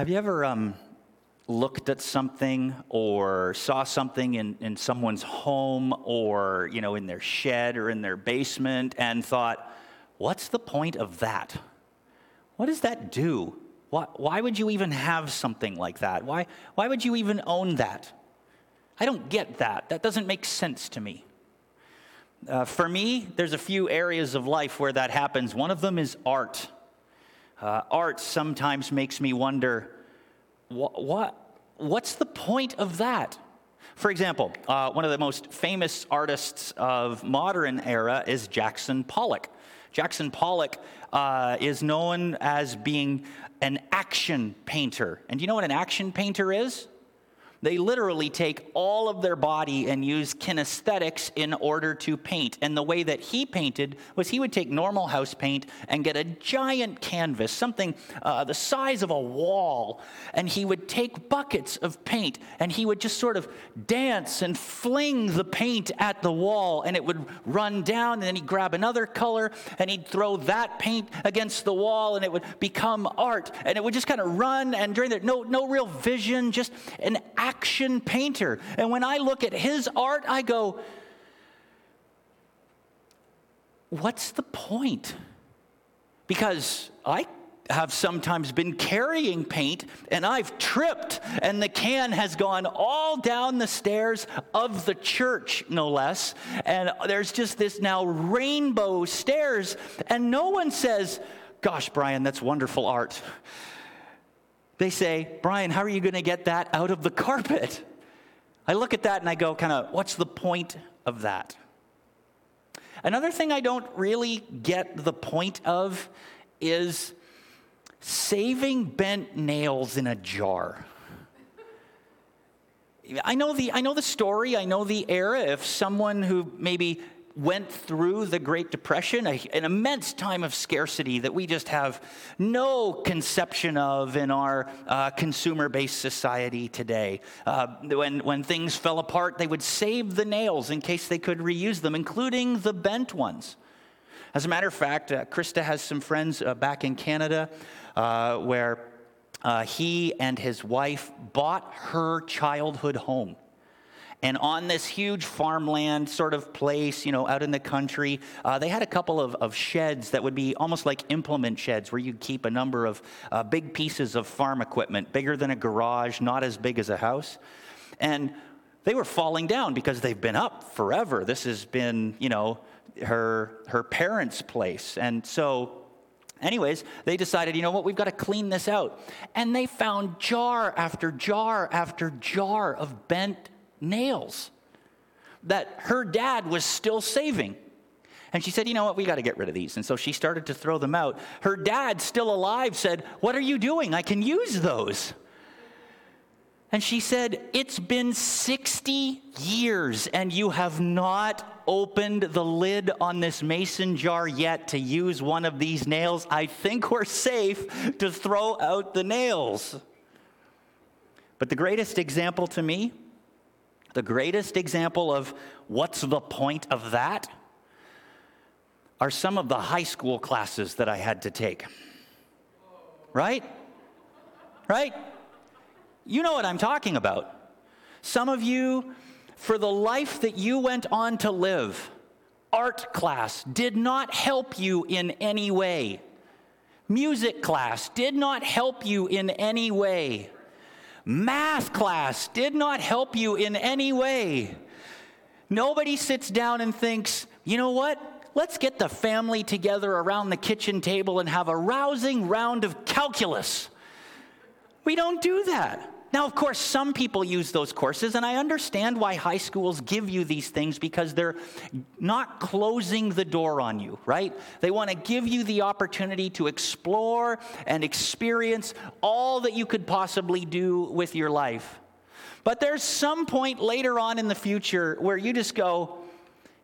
Have you ever um, looked at something or saw something in, in someone's home or you know in their shed or in their basement and thought, what's the point of that? What does that do? Why, why would you even have something like that? Why, why would you even own that? I don't get that. That doesn't make sense to me. Uh, for me, there's a few areas of life where that happens. One of them is art. Uh, art sometimes makes me wonder what, what, what's the point of that? For example, uh, one of the most famous artists of modern era is Jackson Pollock. Jackson Pollock uh, is known as being an action painter. And do you know what an action painter is? They literally take all of their body and use kinesthetics in order to paint. And the way that he painted was he would take normal house paint and get a giant canvas, something uh, the size of a wall, and he would take buckets of paint and he would just sort of dance and fling the paint at the wall, and it would run down, and then he'd grab another color and he'd throw that paint against the wall, and it would become art. And it would just kind of run and during there, no, no real vision, just an action painter. And when I look at his art, I go, what's the point? Because I have sometimes been carrying paint and I've tripped and the can has gone all down the stairs of the church, no less. And there's just this now rainbow stairs, and no one says, Gosh, Brian, that's wonderful art. They say, Brian, how are you going to get that out of the carpet? I look at that and I go, kind of, what's the point of that? Another thing I don't really get the point of is saving bent nails in a jar. I know the I know the story, I know the era. If someone who maybe went through the Great Depression, a, an immense time of scarcity that we just have no conception of in our uh, consumer based society today. Uh, when, when things fell apart, they would save the nails in case they could reuse them, including the bent ones. As a matter of fact, uh, Krista has some friends uh, back in Canada uh, where uh, he and his wife bought her childhood home. And on this huge farmland sort of place, you know, out in the country, uh, they had a couple of, of sheds that would be almost like implement sheds where you'd keep a number of uh, big pieces of farm equipment, bigger than a garage, not as big as a house. And they were falling down because they've been up forever. This has been, you know, her, her parents' place. And so Anyways, they decided, you know what, we've got to clean this out. And they found jar after jar after jar of bent nails that her dad was still saving. And she said, You know what? We got to get rid of these. And so she started to throw them out. Her dad, still alive, said, What are you doing? I can use those. And she said, It's been 60 years and you have not opened the lid on this mason jar yet to use one of these nails. I think we're safe to throw out the nails. But the greatest example to me the greatest example of what's the point of that are some of the high school classes that I had to take. Right? Right? You know what I'm talking about. Some of you, for the life that you went on to live, art class did not help you in any way. Music class did not help you in any way. Math class did not help you in any way. Nobody sits down and thinks, you know what? Let's get the family together around the kitchen table and have a rousing round of calculus. We don't do that. Now, of course, some people use those courses, and I understand why high schools give you these things because they're not closing the door on you, right? They want to give you the opportunity to explore and experience all that you could possibly do with your life. But there's some point later on in the future where you just go,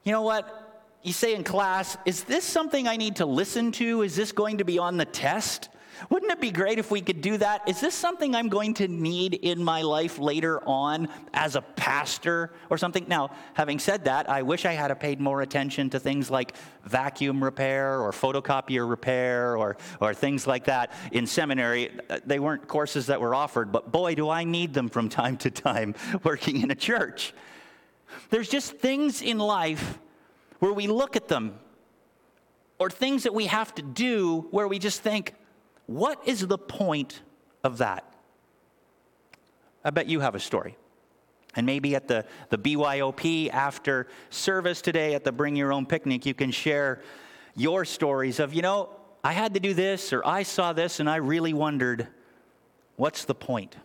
you know what? You say in class, is this something I need to listen to? Is this going to be on the test? Wouldn't it be great if we could do that? Is this something I'm going to need in my life later on as a pastor or something? Now, having said that, I wish I had paid more attention to things like vacuum repair or photocopier repair or, or things like that in seminary. Uh, they weren't courses that were offered, but boy, do I need them from time to time working in a church. There's just things in life where we look at them or things that we have to do where we just think, what is the point of that? I bet you have a story. And maybe at the, the BYOP after service today at the Bring Your Own Picnic, you can share your stories of, you know, I had to do this or I saw this and I really wondered, what's the point?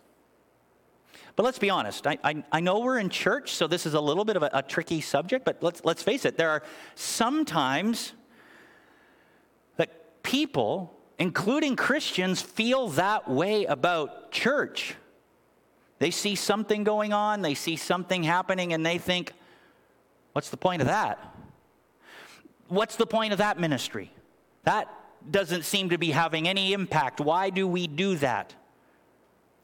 But let's be honest. I, I, I, know we're in church, so this is a little bit of a, a tricky subject, but let's, let's face it. There are sometimes that people including Christians, feel that way about church. They see something going on, they see something happening, and they think, what's the point of that? What's the point of that ministry? That doesn't seem to be having any impact. Why do we do that?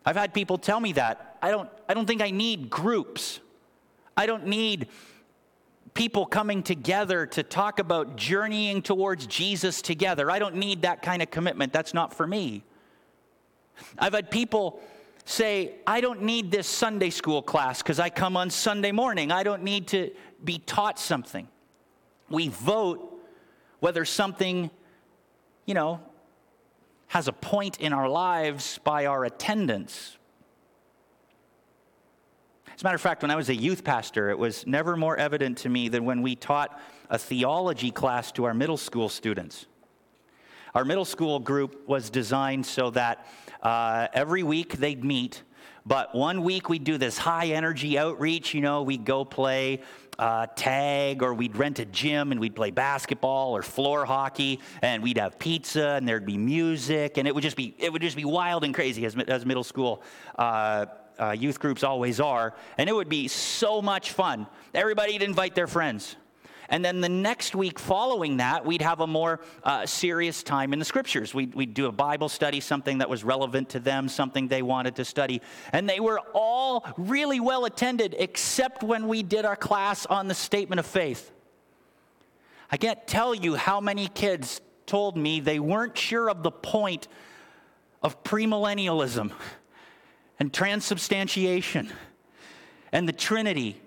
I've had people tell me that. I don't, I don't think I need groups. I don't need people coming together to talk about journeying towards Jesus together. I don't need that kind of commitment. That's not for me. I've had people say, I don't need this Sunday school class because I come on Sunday morning. I don't need to be taught something. We vote whether something, you know, has a point in our lives by our attendance. As a matter of fact, when I was a youth pastor, it was never more evident to me than when we taught a theology class to our middle school students. Our middle school group was designed so that uh, every week they'd meet, but one week we'd do this high energy outreach. You know, we'd go play uh, tag or we'd rent a gym and we'd play basketball or floor hockey and we'd have pizza and there'd be music and it would just be it would just be wild and crazy as, as middle school uh, uh, youth groups always are, and it would be so much fun. Everybody'd invite their friends. And then the next week following that, we'd have a more uh, serious time in the scriptures. We'd, we'd do a Bible study, something that was relevant to them, something they wanted to study. And they were all really well attended, except when we did our class on the statement of faith. I can't tell you how many kids told me they weren't sure of the point of premillennialism and transubstantiation and the Trinity.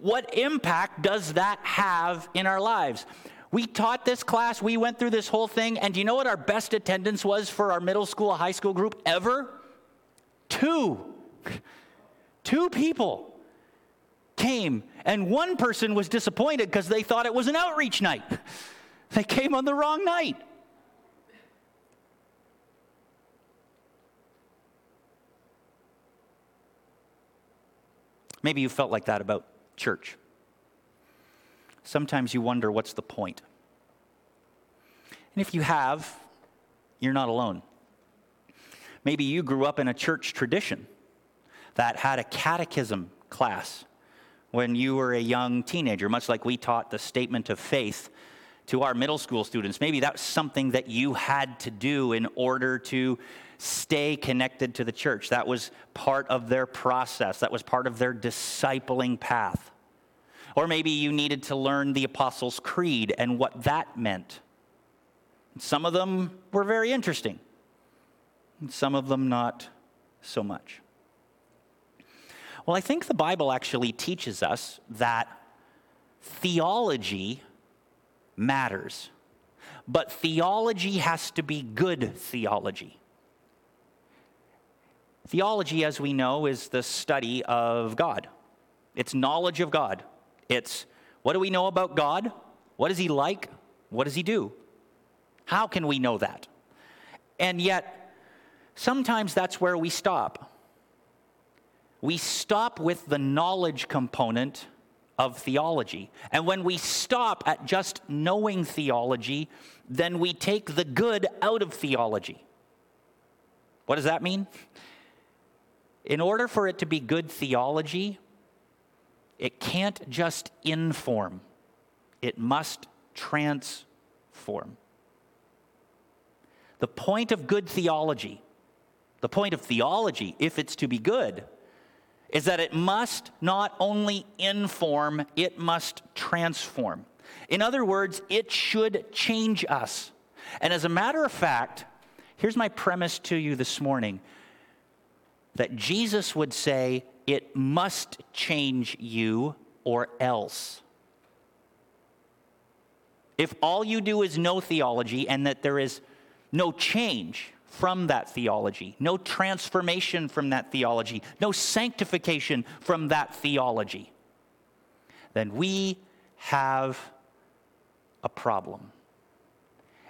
What impact does that have in our lives? We taught this class, we went through this whole thing, and do you know what our best attendance was for our middle school, high school group ever? Two. Two people came, and one person was disappointed because they thought it was an outreach night. They came on the wrong night. Maybe you felt like that about church. Sometimes you wonder what's the point. And if you have, you're not alone. Maybe you grew up in a church tradition that had a catechism class when you were a young teenager, much like we taught the statement of faith to our middle school students. Maybe that's something that you had to do in order to stay connected to the church. That was part of their process, that was part of their discipling path. Or maybe you needed to learn the Apostles' Creed and what that meant. Some of them were very interesting, some of them not so much. Well, I think the Bible actually teaches us that theology matters. But theology has to be good theology. Theology, as we know, is the study of God. It's knowledge of God. It's what do we know about God? What is He like? What does He do? How can we know that? And yet, sometimes that's where we stop. We stop with the knowledge component of theology. And when we stop at just knowing theology, then we take the good out of theology. What does that mean? In order for it to be good theology, it can't just inform, it must transform. The point of good theology, the point of theology, if it's to be good, is that it must not only inform, it must transform. In other words, it should change us. And as a matter of fact, here's my premise to you this morning that Jesus would say, it must change you or else. If all you do is know theology and that there is no change from that theology, no transformation from that theology, no sanctification from that theology, then we have a problem.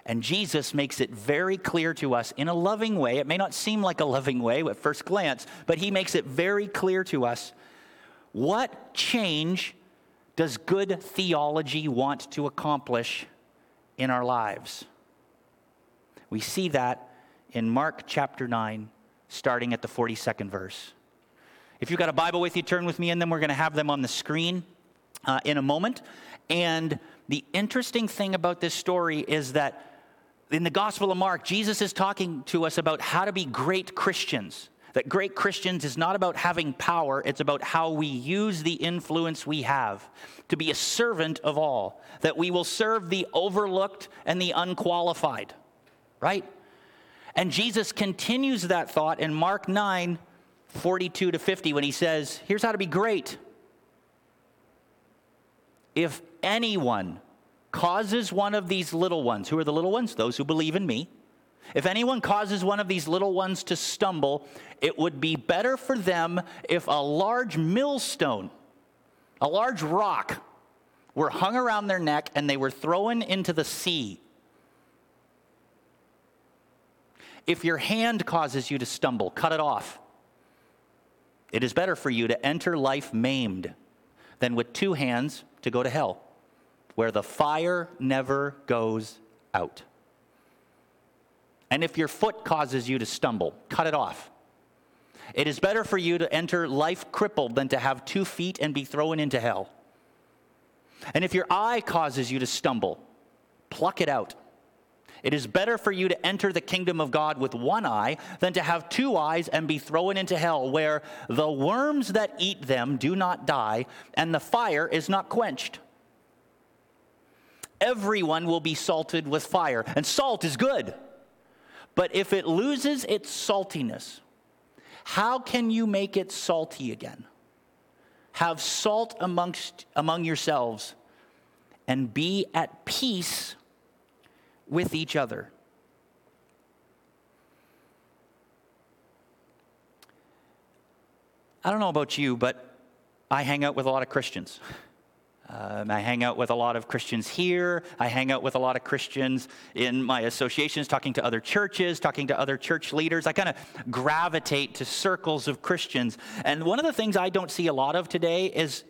And Jesus makes it very clear to us in a loving way. It may not seem like a loving way at first glance, but he makes it very clear to us what change does good theology want to accomplish in our lives? We see that in Mark chapter 9, starting at the 42nd verse. If you've got a Bible with you, turn with me in them. We're going to have them on the screen uh, in a moment. And the interesting thing about this story is that in the Gospel of Mark, Jesus is talking to us about how to be great Christians. That great Christians is not about having power, it's about how we use the influence we have to be a servant of all. That we will serve the overlooked and the unqualified, right? And Jesus continues that thought in Mark 9 42 to 50 when he says, Here's how to be great. If anyone causes one of these little ones, who are the little ones? Those who believe in me. If anyone causes one of these little ones to stumble, it would be better for them if a large millstone, a large rock, were hung around their neck and they were thrown into the sea. If your hand causes you to stumble, cut it off. It is better for you to enter life maimed than with two hands to go to hell where the fire never goes out. And if your foot causes you to stumble, cut it off. It is better for you to enter life crippled than to have two feet and be thrown into hell. And if your eye causes you to stumble, pluck it out. It is better for you to enter the kingdom of God with one eye than to have two eyes and be thrown into hell, where the worms that eat them do not die, and the fire is not quenched everyone will be salted with fire. And salt is good. But if it loses its saltiness, how can you make it salty again? Have salt amongst among yourselves and be at peace with each other. I don't know about you, but I hang out with a lot of Christians. Um, I hang out with a lot of Christians here. I hang out with a lot of Christians in my associations, talking to other churches, talking to other church leaders. I kind of gravitate to circles of Christians. And one of the things I don't see a lot of today is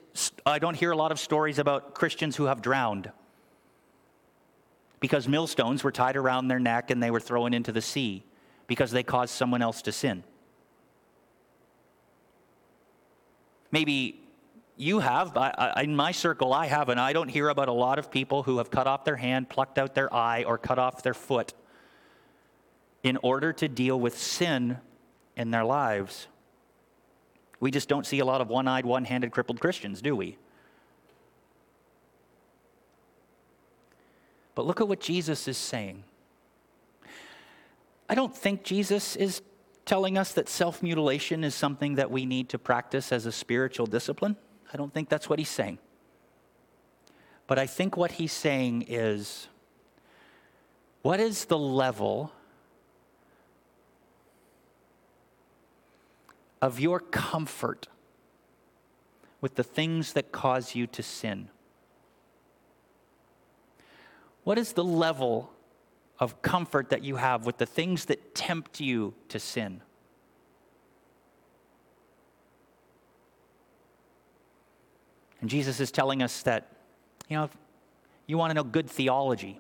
I don't hear a lot of stories about Christians who have drowned because millstones were tied around their neck and they were thrown into the sea because they caused someone else to sin. Maybe you have, I, in my circle, I have, and I don't hear about a lot of people who have cut off their hand, plucked out their eye, or cut off their foot in order to deal with sin in their lives. We just don't see a lot of one eyed, one handed, crippled Christians, do we? But look at what Jesus is saying. I don't think Jesus is telling us that self mutilation is something that we need to practice as a spiritual discipline. I don't think that's what he's saying. But I think what he's saying is what is the level of your comfort with the things that cause you to sin? What is the level of comfort that you have with the things that tempt you to sin? And Jesus is telling us that, you know, you want to know good theology,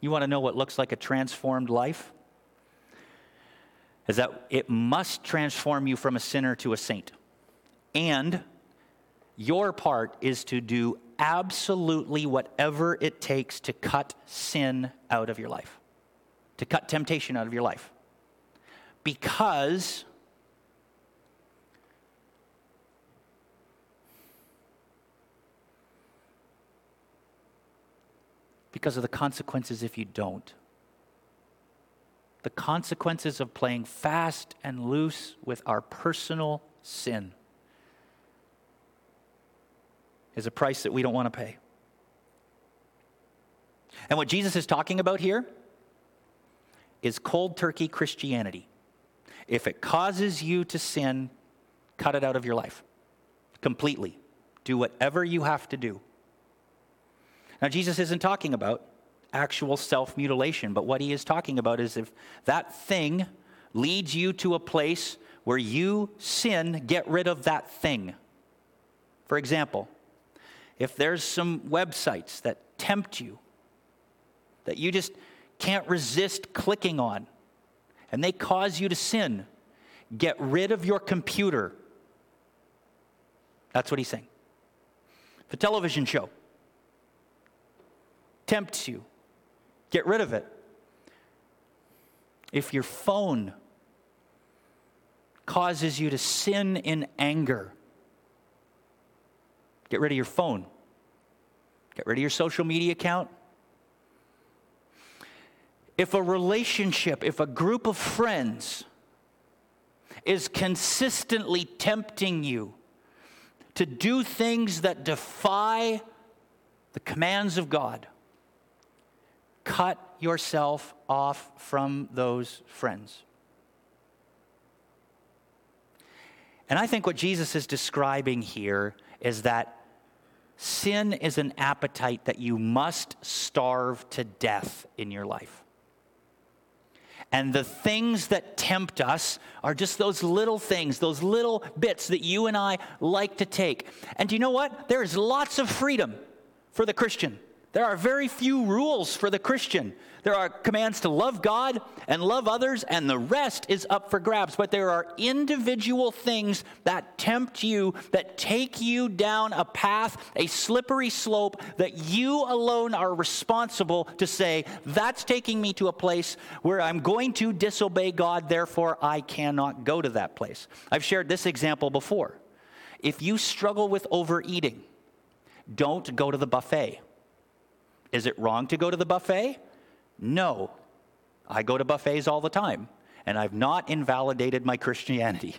you want to know what looks like a transformed life, is that it must transform you from a sinner to a saint. And your part is to do absolutely whatever it takes to cut sin out of your life. to cut temptation out of your life? Because because of the consequences if you don't. The consequences of playing fast and loose with our personal sin is a price that we don't want to pay. And what Jesus is talking about here is cold turkey Christianity. If it causes you to sin, cut it out of your life completely. Do whatever you have to do. Now, Jesus isn't talking about actual self mutilation, but what he is talking about is if that thing leads you to a place where you sin, get rid of that thing. For example, if there's some websites that tempt you, that you just can't resist clicking on, and they cause you to sin, get rid of your computer. That's what he's saying. The television show tempts you, get rid of it. If your phone causes you to sin in anger, get rid of your phone. Get rid of your social media account. If a relationship, if a group of friends is consistently tempting you to do things that defy the commands of God, cut yourself off from those friends. And I think what Jesus is describing here is that sin is an appetite that you must starve to death in your life. And the things that tempt us are just those little things, those little bits that you and I like to take. And do you know what? There is lots of freedom for the Christian. There are very few rules for the Christian. There are commands to love God and love others, and the rest is up for grabs. But there are individual things that tempt you, that take you down a path, a slippery slope, that you alone are responsible to say, that's taking me to a place where I'm going to disobey God, therefore I cannot go to that place. I've shared this example before. If you struggle with overeating, don't go to the buffet. Is it wrong to go to the buffet? No. I go to buffets all the time, and I've not invalidated my Christianity.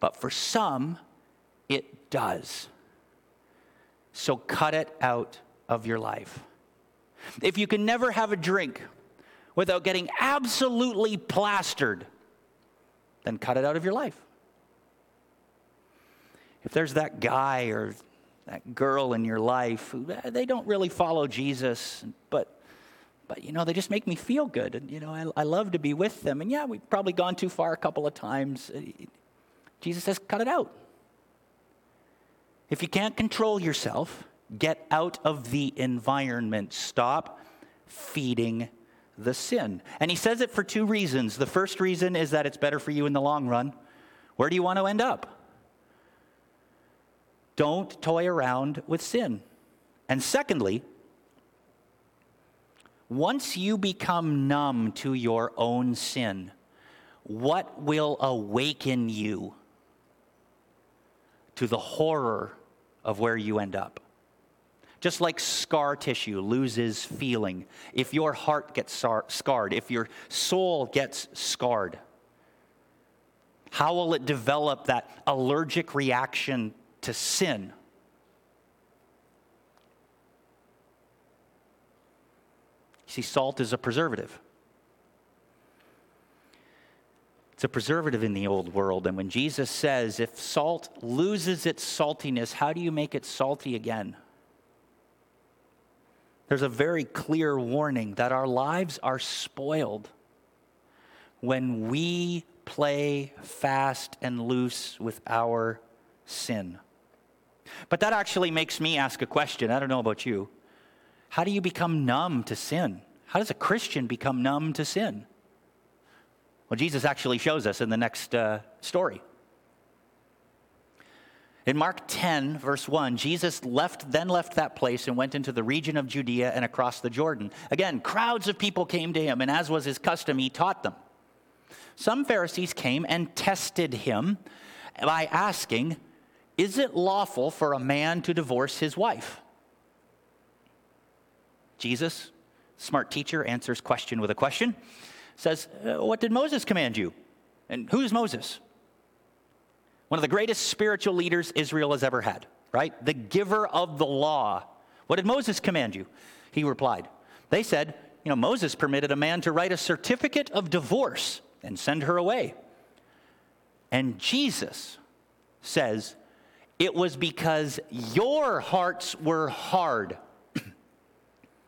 But for some, it does. So cut it out of your life. If you can never have a drink without getting absolutely plastered, then cut it out of your life. If there's that guy or that girl in your life who eh, they don't really follow Jesus, but but you know they just make me feel good, and you know I, I love to be with them. And yeah, we've probably gone too far a couple of times. Eh, Jesus says, cut it out. If you can't control yourself, get out of the environment. Stop feeding the sin. And he says it for two reasons. The first reason is that it's better for you in the long run. Where do you want to end up? Don't toy around with sin. And secondly, once you become numb to your own sin, what will awaken you to the horror of where you end up? Just like scar tissue loses feeling, if your heart gets scarred, if your soul gets scarred, how will it develop that allergic reaction to sin. See, salt is a preservative. It's a preservative in the old world. And when Jesus says, if salt loses its saltiness, how do you make it salty again? There's a very clear warning that our lives are spoiled when we play fast and loose with our sin. But that actually makes me ask a question. I don't know about you. How do you become numb to sin? How does a Christian become numb to sin? Well, Jesus actually shows us in the next uh, story. In Mark 10, verse 1, Jesus left, then left that place and went into the region of Judea and across the Jordan. Again, crowds of people came to him, and as was his custom, he taught them. Some Pharisees came and tested him by asking, Is it lawful for a man to divorce his wife? Jesus, smart teacher, answers question with a question. Says, uh, What did Moses command you? And who's Moses? One of the greatest spiritual leaders Israel has ever had, right? The giver of the law. What did Moses command you? He replied, They said, You know, Moses permitted a man to write a certificate of divorce and send her away. And Jesus says, It was because your hearts were hard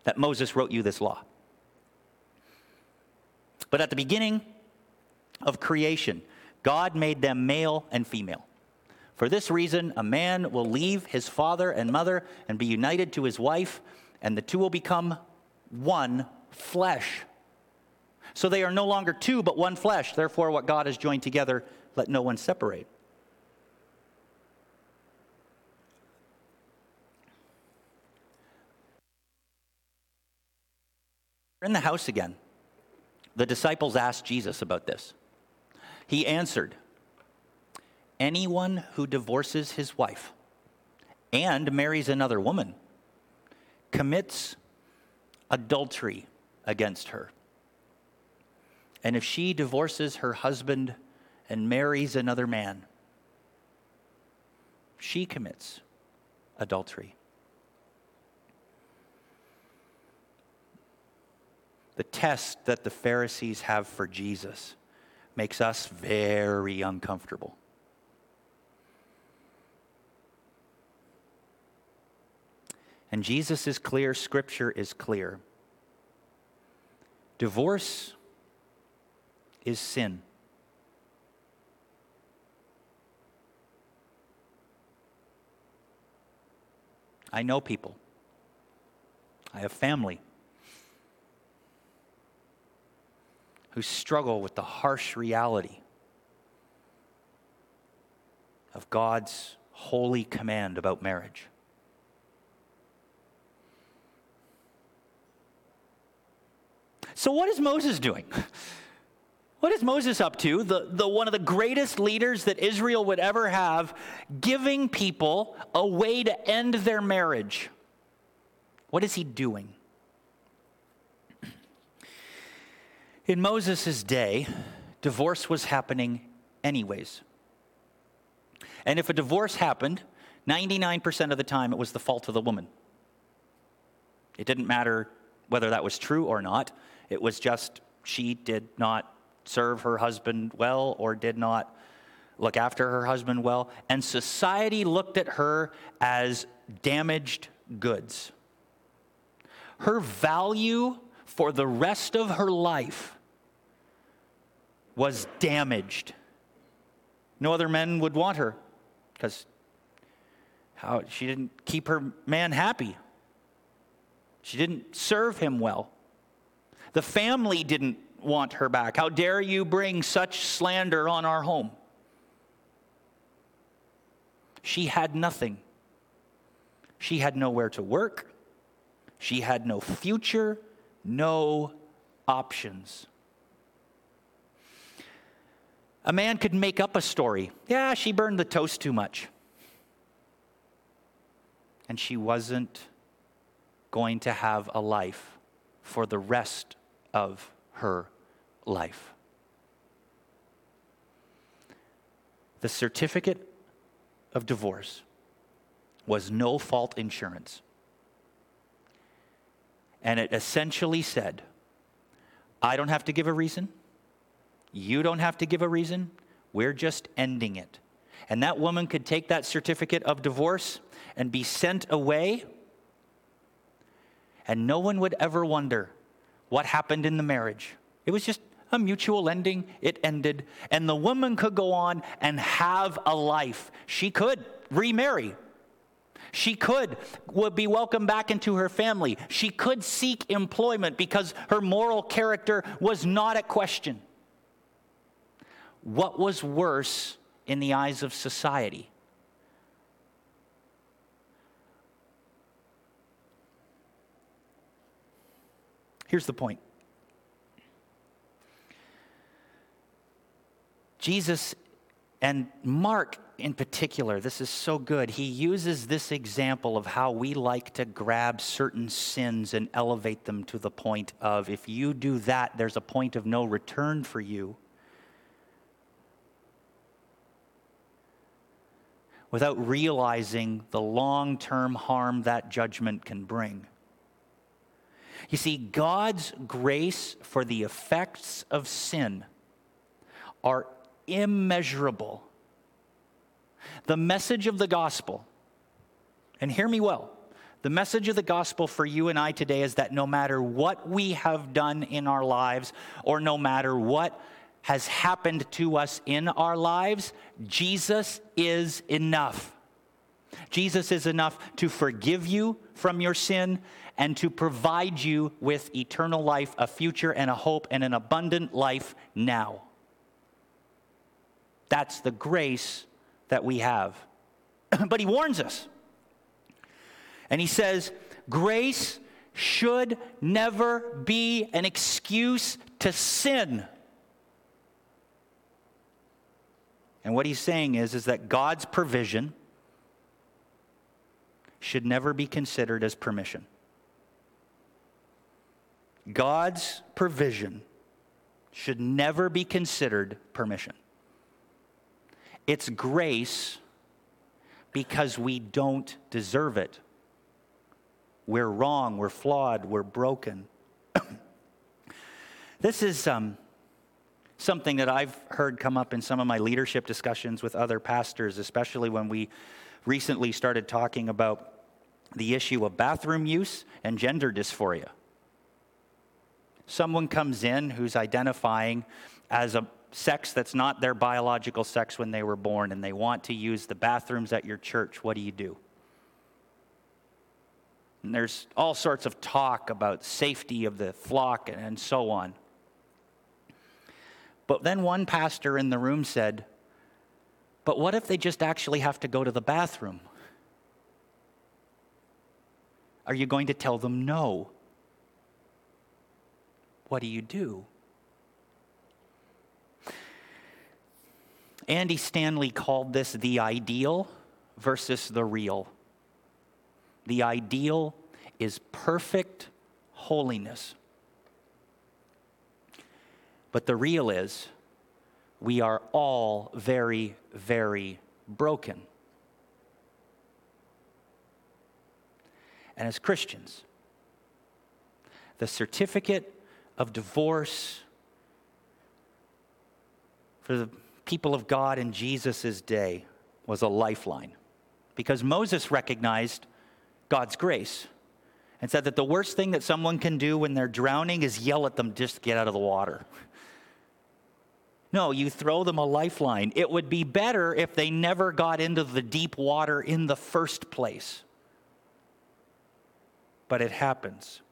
that Moses wrote you this law. But at the beginning of creation, God made them male and female. For this reason, a man will leave his father and mother and be united to his wife, and the two will become one flesh. So they are no longer two, but one flesh. Therefore, what God has joined together, let no one separate. In the house again, the disciples asked Jesus about this. He answered, Anyone who divorces his wife and marries another woman commits adultery against her. And if she divorces her husband and marries another man, she commits adultery. The test that the Pharisees have for Jesus makes us very uncomfortable. And Jesus is clear, Scripture is clear. Divorce is sin. I know people. I have family who struggle with the harsh reality of God's holy command about marriage. So, what is Moses doing? What is Moses up to? The, the one of the greatest leaders that Israel would ever have, giving people a way to end their marriage. What is he doing? In Moses' day, divorce was happening anyways. And if a divorce happened, 99% of the time it was the fault of the woman. It didn't matter whether that was true or not, it was just she did not serve her husband well or did not look after her husband well. And society looked at her as damaged goods. Her value for the rest of her life was damaged. No other men would want her because how she didn't keep her man happy. She didn't serve him well. The family didn't want her back. How dare you bring such slander on our home? She had nothing. She had nowhere to work. She had no future, no options. A man could make up a story. Yeah, she burned the toast too much. And she wasn't going to have a life for the rest of her life. The certificate of divorce was no fault insurance. And it essentially said, I don't have to give a reason. You don't have to give a reason. We're just ending it. And that woman could take that certificate of divorce and be sent away, and no one would ever wonder what happened in the marriage. It was just a mutual ending. It ended. And the woman could go on and have a life. She could remarry. She could would be welcomed back into her family. She could seek employment because her moral character was not at question. What was worse in the eyes of society? Here's the point. Jesus and Mark in particular, this is so good. He uses this example of how we like to grab certain sins and elevate them to the point of if you do that, there's a point of no return for you. Without realizing the long term harm that judgment can bring. You see, God's grace for the effects of sin are immeasurable. The message of the gospel, and hear me well, the message of the gospel for you and I today is that no matter what we have done in our lives, or no matter what has happened to us in our lives, Jesus is enough. Jesus is enough to forgive you from your sin and to provide you with eternal life, a future, and a hope, and an abundant life now. That's the grace that we have. but he warns us. And he says, grace should never be an excuse to sin. And what he's saying is, is that God's provision should never be considered as permission. God's provision should never be considered permission. It's grace because we don't deserve it. We're wrong, we're flawed, we're broken. this is um, something that I've heard come up in some of my leadership discussions with other pastors, especially when we recently started talking about the issue of bathroom use and gender dysphoria. Someone comes in who's identifying as a sex that's not their biological sex when they were born and they want to use the bathrooms at your church, what do you do? And there's all sorts of talk about safety of the flock and so on. But then one pastor in the room said, But what if they just actually have to go to the bathroom? Are you going to tell them no? What do you do? Andy Stanley called this the ideal versus the real. The ideal is perfect holiness. But the real is, we are all very, very broken. And as Christians, the certificate of divorce for the people of God in Jesus' day was a lifeline because Moses recognized God's grace and said that the worst thing that someone can do when they're drowning is yell at them, just get out of the water. No, you throw them a lifeline. It would be better if they never got into the deep water in the first place. But it happens.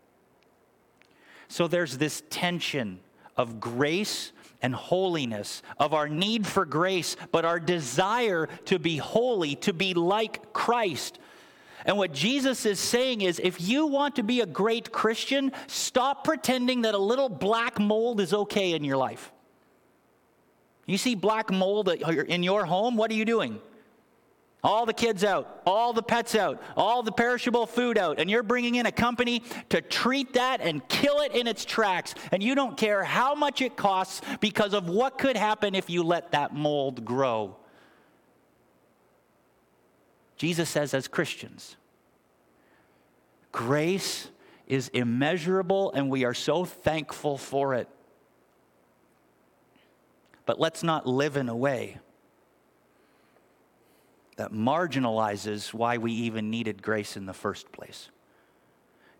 So there's this tension of grace and holiness, of our need for grace, but our desire to be holy, to be like Christ. And what Jesus is saying is if you want to be a great Christian, stop pretending that a little black mold is okay in your life. You see black mold in your home, what are you doing? All the kids out, all the pets out, all the perishable food out, and you're bringing in a company to treat that and kill it in its tracks. And you don't care how much it costs because of what could happen if you let that mold grow. Jesus says, as Christians, grace is immeasurable and we are so thankful for it. But let's not live in a way that marginalizes why we even needed grace in the first place.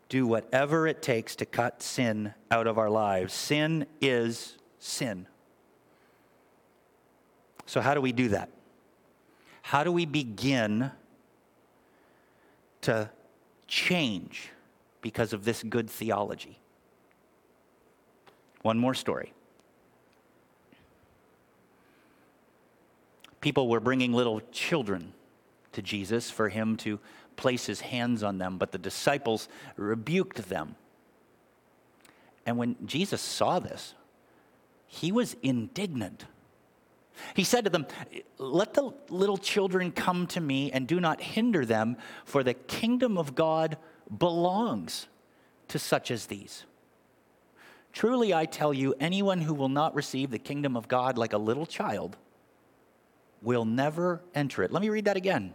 Do whatever it takes to cut sin out of our lives. Sin is sin. So, how do we do that? How do we begin to change because of this good theology? One more story. People were bringing little children to Jesus for him to place his hands on them, but the disciples rebuked them. And when Jesus saw this, he was indignant. He said to them, Let the little children come to me and do not hinder them, for the kingdom of God belongs to such as these. Truly, I tell you, anyone who will not receive the kingdom of God like a little child will never enter it. Let me read that again.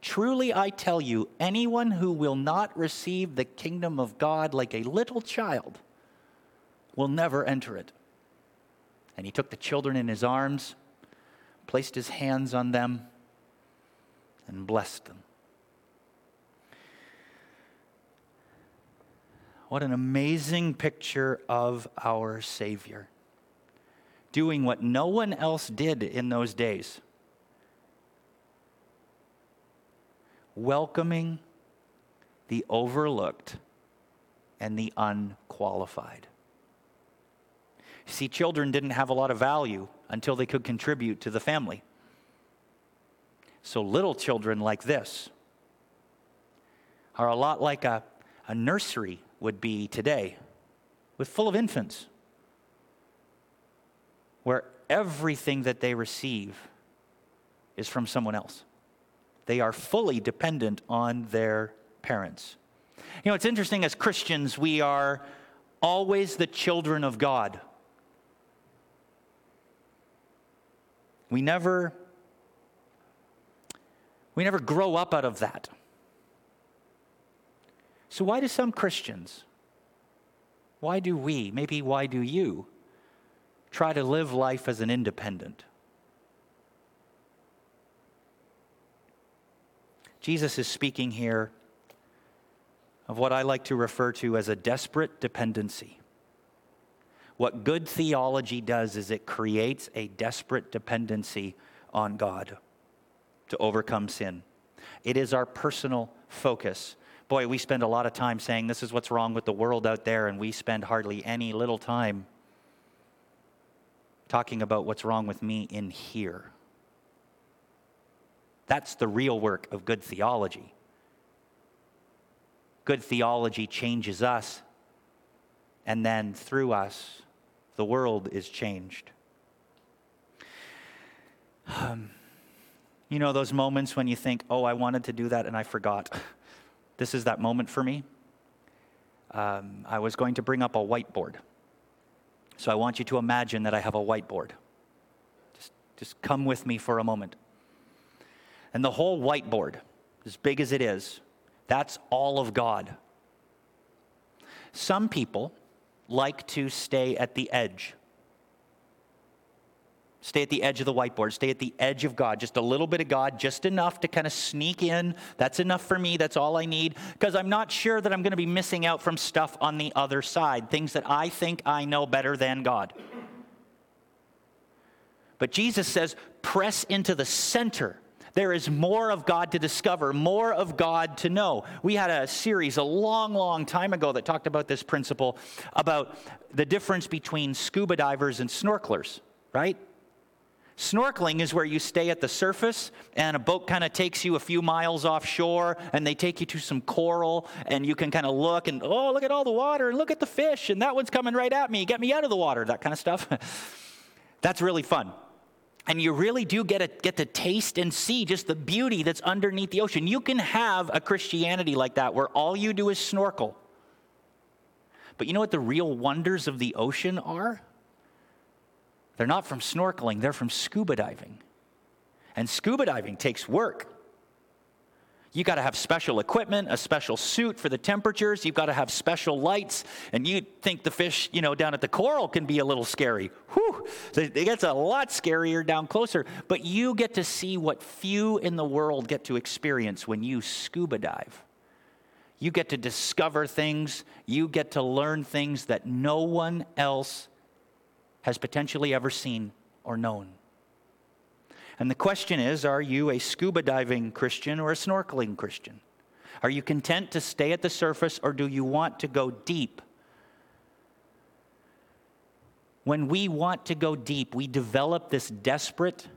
Truly, I tell you, anyone who will not receive the kingdom of God like a little child will never enter it. And he took the children in his arms, placed his hands on them, and blessed them. What an amazing picture of our Savior. Doing what no one else did in those days. Welcoming the overlooked and the unqualified. See, children didn't have a lot of value until they could contribute to the family. So, little children like this are a lot like a, a nursery would be today, with full of infants, where everything that they receive is from someone else. They are fully dependent on their parents. You know, it's interesting as Christians, we are always the children of God. We never we never grow up out of that. So, why do some Christians, why do we, maybe why do you, try to live life as an independent? Jesus is speaking here of what I like to refer to as a desperate dependency. What good theology does is it creates a desperate dependency on God to overcome sin. It is our personal focus. Boy, we spend a lot of time saying this is what's wrong with the world out there, and we spend hardly any little time talking about what's wrong with me in here. That's the real work of good theology. Good theology changes us, and then through us, the world is changed. Um, you know, those moments when you think, oh, I wanted to do that and I forgot. This is that moment for me. Um, I was going to bring up a whiteboard. So I want you to imagine that I have a whiteboard. Just, just come with me for a moment. And the whole whiteboard, as big as it is, that's all of God. Some people like to stay at the edge. Stay at the edge of the whiteboard. Stay at the edge of God. Just a little bit of God, just enough to kind of sneak in. That's enough for me. That's all I need. Because I'm not sure that I'm going to be missing out from stuff on the other side, things that I think I know better than God. But Jesus says, press into the center there is more of God to discover, more of God to know. We had a series a long, long time ago that talked about this principle about the difference between scuba divers and snorkelers, right? Snorkeling is where you stay at the surface and a boat kind of takes you a few miles offshore and they take you to some coral and you can kind of look and, oh, look at all the water and look at the fish and that one's coming right at me. Get me out of the water, that kind of stuff. That's really fun and you really do get, a, get to taste and see just the beauty that's underneath the ocean. You can have a Christianity like that where all you do is snorkel. But you know what the real wonders of the ocean are? They're not from snorkeling, they're from scuba diving. And scuba diving takes work. You got to have special equipment, a special suit for the temperatures. You've got to have special lights. And you think the fish, you know, down at the coral can be a little scary. Whew, it gets a lot scarier down closer. But you get to see what few in the world get to experience when you scuba dive. You get to discover things, you get to learn things that no one else has potentially ever seen or known. And the question is are you a scuba diving Christian or a snorkeling Christian? Are you content to stay at the surface or do you want to go deep? When we want to go deep, we develop this desperate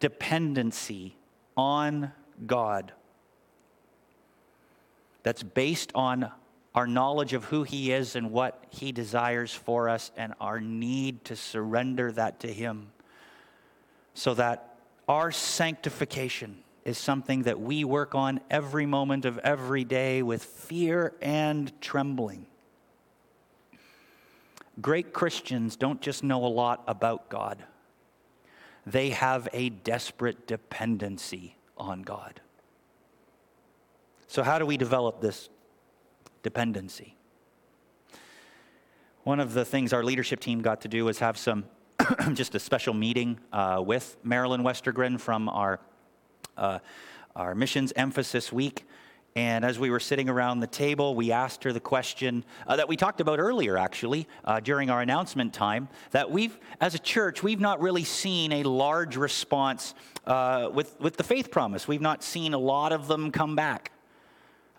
dependency on God that's based on our knowledge of who He is and what He desires for us, and our need to surrender that to Him so that our sanctification is something that we work on every moment of every day with fear and trembling. Great Christians don't just know a lot about God, they have a desperate dependency on God. So, how do we develop this dependency? One of the things our leadership team got to do was have some just a special meeting uh, with Marilyn Westergren from our, uh, our missions emphasis week. And as we were sitting around the table, we asked her the question uh, that we talked about earlier, actually, uh, during our announcement time that we've, as a church, we've not really seen a large response uh, with, with the faith promise. We've not seen a lot of them come back.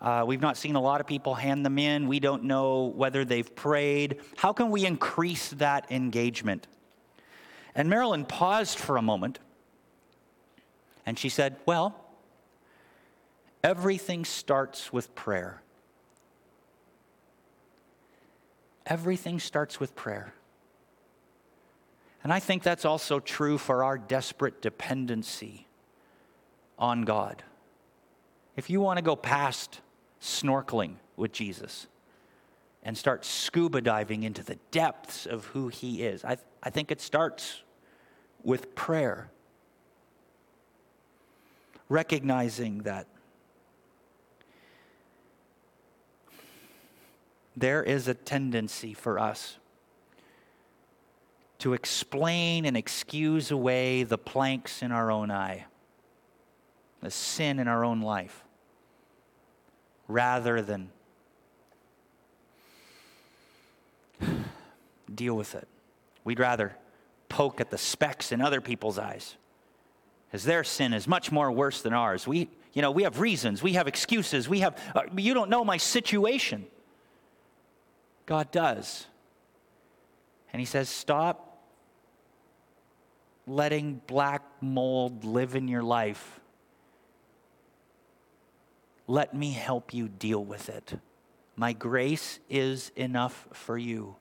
Uh, we've not seen a lot of people hand them in. We don't know whether they've prayed. How can we increase that engagement? And Marilyn paused for a moment and she said, Well, everything starts with prayer. Everything starts with prayer. And I think that's also true for our desperate dependency on God. If you want to go past snorkeling with Jesus and start scuba diving into the depths of who He is, I, I think it starts with prayer. Recognizing that there is a tendency for us to explain and excuse away the planks in our own eye, the sin in our own life, rather than deal with it. We'd rather poke at the specks in other people's eyes. Because their sin is much more worse than ours. We, you know, we have reasons, we have excuses, we have, uh, you don't know my situation. God does. And He says, stop letting black mold live in your life. Let me help you deal with it. My grace is enough for you.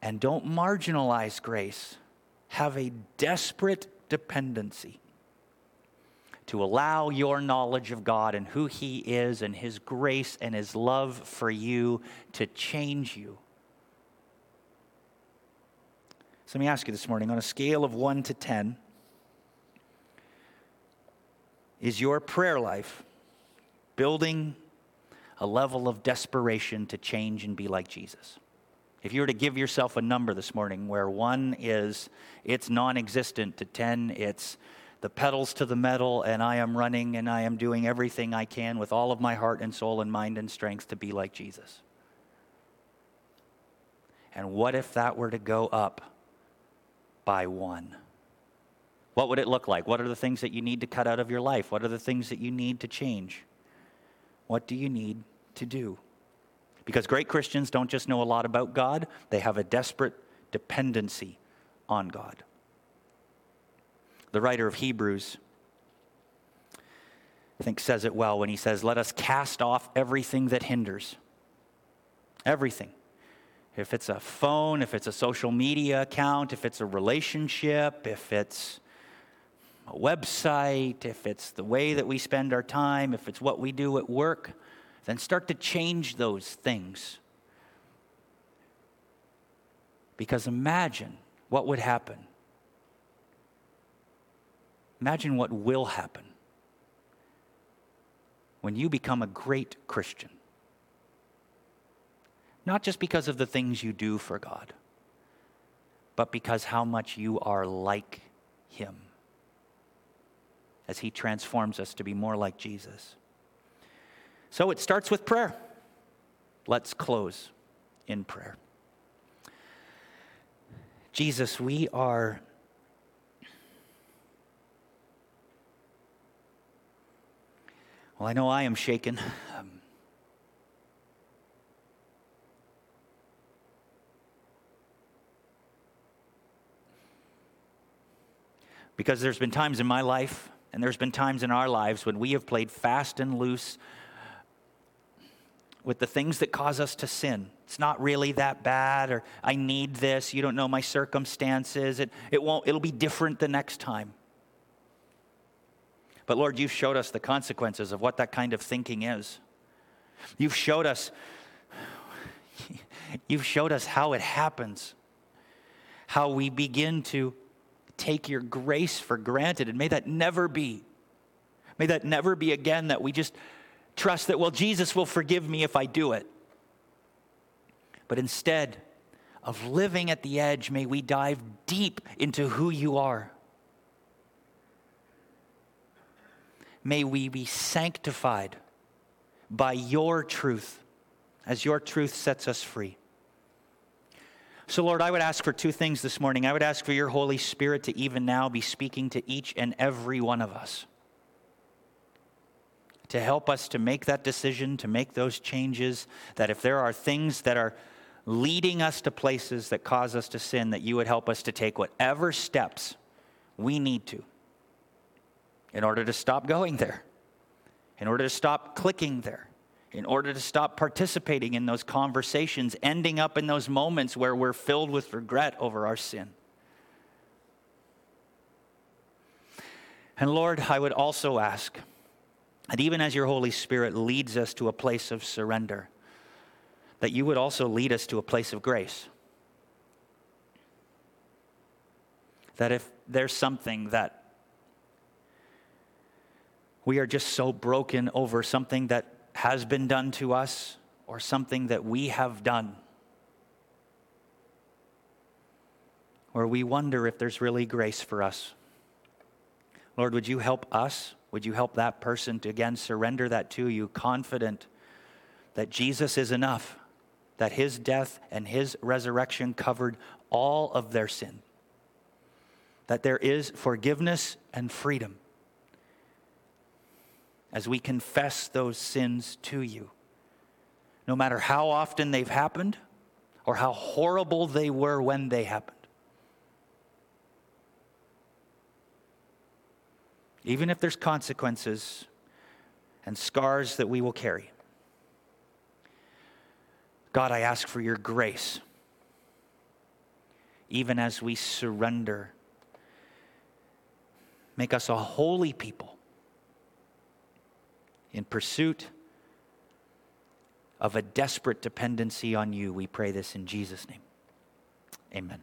And don't marginalize grace. Have a desperate dependency to allow your knowledge of God and who He is and His grace and His love for you to change you. So let me ask you this morning on a scale of 1 to 10, is your prayer life building a level of desperation to change and be like Jesus? If you were to give yourself a number this morning where one is it's non existent to 10, it's the pedals to the metal, and I am running and I am doing everything I can with all of my heart and soul and mind and strength to be like Jesus. And what if that were to go up by one? What would it look like? What are the things that you need to cut out of your life? What are the things that you need to change? What do you need to do? Because great Christians don't just know a lot about God, they have a desperate dependency on God. The writer of Hebrews, I think, says it well when he says, Let us cast off everything that hinders. Everything. If it's a phone, if it's a social media account, if it's a relationship, if it's a website, if it's the way that we spend our time, if it's what we do at work, then start to change those things. Because imagine what would happen. Imagine what will happen when you become a great Christian. Not just because of the things you do for God, but because how much you are like Him as He transforms us to be more like Jesus. So it starts with prayer. Let's close in prayer. Jesus, we are. Well, I know I am shaken. Um, because there's been times in my life, and there's been times in our lives when we have played fast and loose with the things that cause us to sin. It's not really that bad, or I need this. You don't know my circumstances. It, it won't, it'll be different the next time. But Lord, you've showed us the consequences of what that kind of thinking is. You've showed us, you've showed us how it happens, how we begin to take your grace for granted. And may that never be. May that never be again that we just trust that, well, Jesus will forgive me if I do it. But instead of living at the edge, may we dive deep into who you are. May we be sanctified by your truth as your truth sets us free. So, Lord, I would ask for two things this morning. I would ask for your Holy Spirit to even now be speaking to each and every one of us to help us to make that decision, to make those changes, that if there are things that are leading us to places that cause us to sin, that you would help us to take whatever steps we need to in order to stop going there, in order to stop clicking there, in order to stop participating in those conversations, ending up in those moments where we're filled with regret over our sin. And Lord, I would also ask that even as your Holy Spirit leads us to a place of surrender, that you would also lead us to a place of grace. That if there's something that we are just so broken over something that has been done to us or something that we have done, where we wonder if there's really grace for us. Lord, would you help us? Would you help that person to again surrender that to you, confident that Jesus is enough, that his death and his resurrection covered all of their sin, that there is forgiveness and freedom as we confess those sins to you, no matter how often they've happened or how horrible they were when they happened. even if there's consequences and scars that we will carry. God, I ask for your grace, even as we surrender. Make us a holy people in pursuit of a desperate dependency on you. We pray this in Jesus' name. Amen.